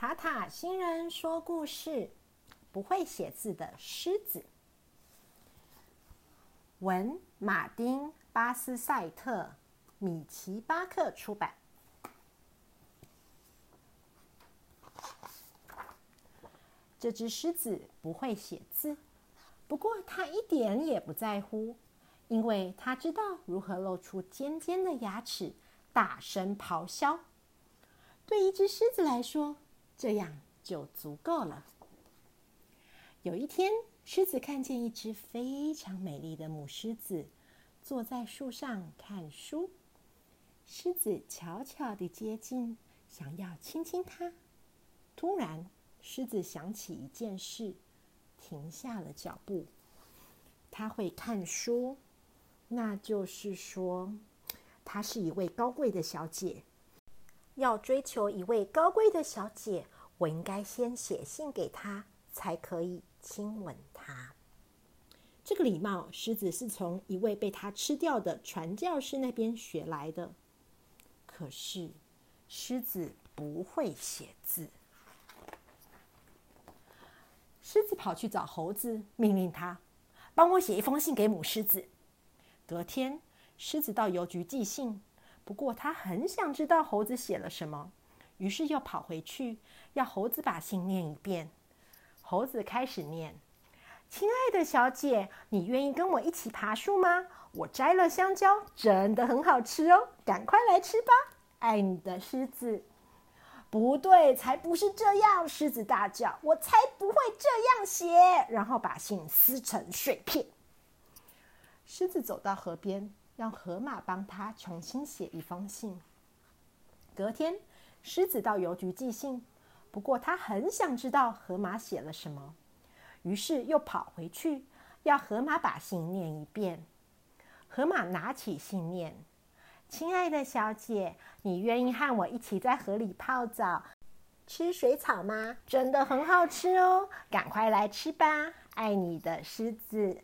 塔塔星人说故事：不会写字的狮子。文：马丁·巴斯赛特，米奇巴克出版。这只狮子不会写字，不过它一点也不在乎，因为它知道如何露出尖尖的牙齿，大声咆哮。对一只狮子来说，这样就足够了。有一天，狮子看见一只非常美丽的母狮子坐在树上看书。狮子悄悄地接近，想要亲亲它。突然，狮子想起一件事，停下了脚步。他会看书，那就是说，她是一位高贵的小姐。要追求一位高贵的小姐，我应该先写信给她，才可以亲吻她。这个礼貌，狮子是从一位被他吃掉的传教士那边学来的。可是，狮子不会写字。狮子跑去找猴子，命令他帮我写一封信给母狮子。隔天，狮子到邮局寄信。不过他很想知道猴子写了什么，于是又跑回去要猴子把信念一遍。猴子开始念：“亲爱的小姐，你愿意跟我一起爬树吗？我摘了香蕉，真的很好吃哦，赶快来吃吧！爱你的狮子。”不对，才不是这样！狮子大叫：“我才不会这样写！”然后把信撕成碎片。狮子走到河边。让河马帮他重新写一封信。隔天，狮子到邮局寄信，不过他很想知道河马写了什么，于是又跑回去要河马把信念一遍。河马拿起信念：“亲爱的小姐，你愿意和我一起在河里泡澡、吃水草吗？真的很好吃哦，赶快来吃吧！爱你的狮子。”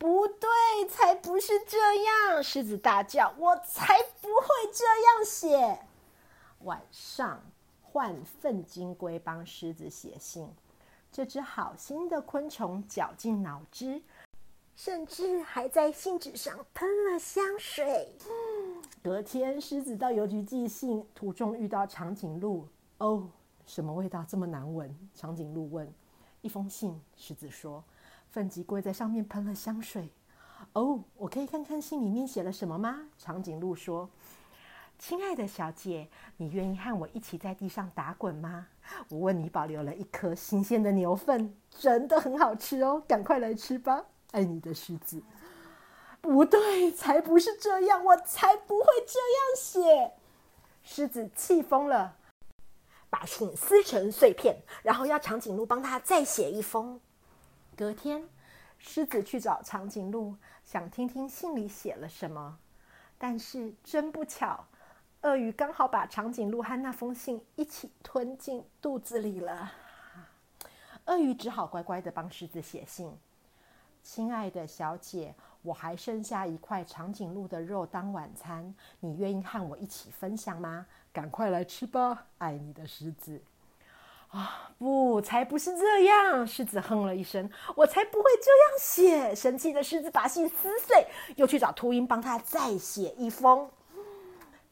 不对，才不是这样！狮子大叫：“我才不会这样写。”晚上，换粪金龟帮狮子写信。这只好心的昆虫绞尽脑汁，甚至还在信纸上喷了香水。隔天，狮子到邮局寄信，途中遇到长颈鹿。哦，什么味道这么难闻？长颈鹿问。一封信，狮子说。粪吉龟在上面喷了香水。哦，我可以看看信里面写了什么吗？长颈鹿说：“亲爱的小姐，你愿意和我一起在地上打滚吗？我为你保留了一颗新鲜的牛粪，真的很好吃哦，赶快来吃吧！爱你的狮子。”不对，才不是这样，我才不会这样写。狮子气疯了，把信撕成碎片，然后要长颈鹿帮他再写一封。隔天，狮子去找长颈鹿，想听听信里写了什么。但是真不巧，鳄鱼刚好把长颈鹿和那封信一起吞进肚子里了。鳄鱼只好乖乖的帮狮子写信：“亲爱的小姐，我还剩下一块长颈鹿的肉当晚餐，你愿意和我一起分享吗？赶快来吃吧，爱你的狮子。”啊，不，才不是这样！狮子哼了一声，我才不会这样写。生气的狮子把信撕碎，又去找秃鹰帮他再写一封。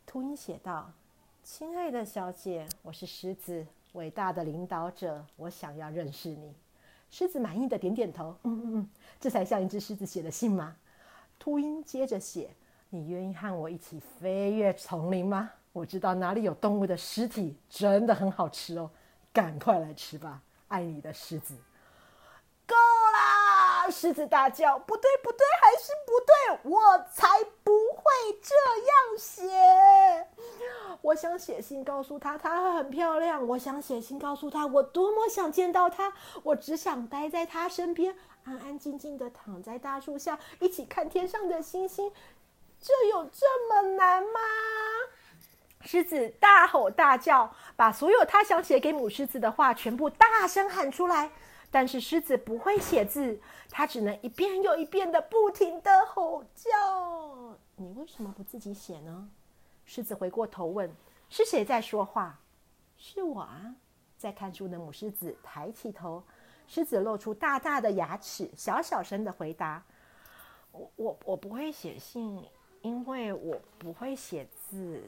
秃鹰写道：“亲爱的小姐，我是狮子，伟大的领导者，我想要认识你。”狮子满意的点点头，嗯嗯嗯，这才像一只狮子写的信吗？秃鹰接着写：“你愿意和我一起飞越丛林吗？我知道哪里有动物的尸体，真的很好吃哦。”赶快来吃吧，爱你的狮子！够啦！狮子大叫：“不对，不对，还是不对！我才不会这样写！我想写信告诉他，她很漂亮。我想写信告诉他，我多么想见到她。我只想待在她身边，安安静静的躺在大树下，一起看天上的星星。这有这么难吗？”狮子大吼大叫，把所有他想写给母狮子的话全部大声喊出来。但是狮子不会写字，它只能一遍又一遍的不停的吼叫。你为什么不自己写呢？狮子回过头问：“是谁在说话？”“是我啊。”在看书的母狮子抬起头，狮子露出大大的牙齿，小小声的回答：“我我我不会写信，因为我不会写字。”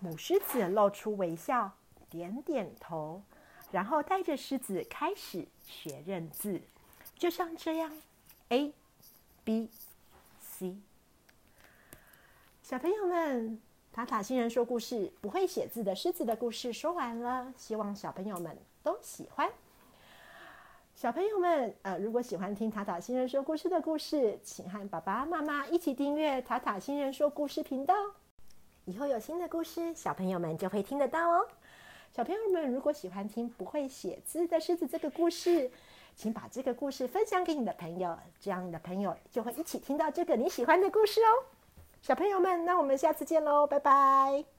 母狮子露出微笑，点点头，然后带着狮子开始学认字，就像这样：A、B、C。小朋友们，塔塔星人说故事，不会写字的狮子的故事说完了，希望小朋友们都喜欢。小朋友们，呃，如果喜欢听塔塔星人说故事的故事，请和爸爸妈妈一起订阅塔塔星人说故事频道。以后有新的故事，小朋友们就会听得到哦。小朋友们，如果喜欢听不会写字的狮子这个故事，请把这个故事分享给你的朋友，这样你的朋友就会一起听到这个你喜欢的故事哦。小朋友们，那我们下次见喽，拜拜。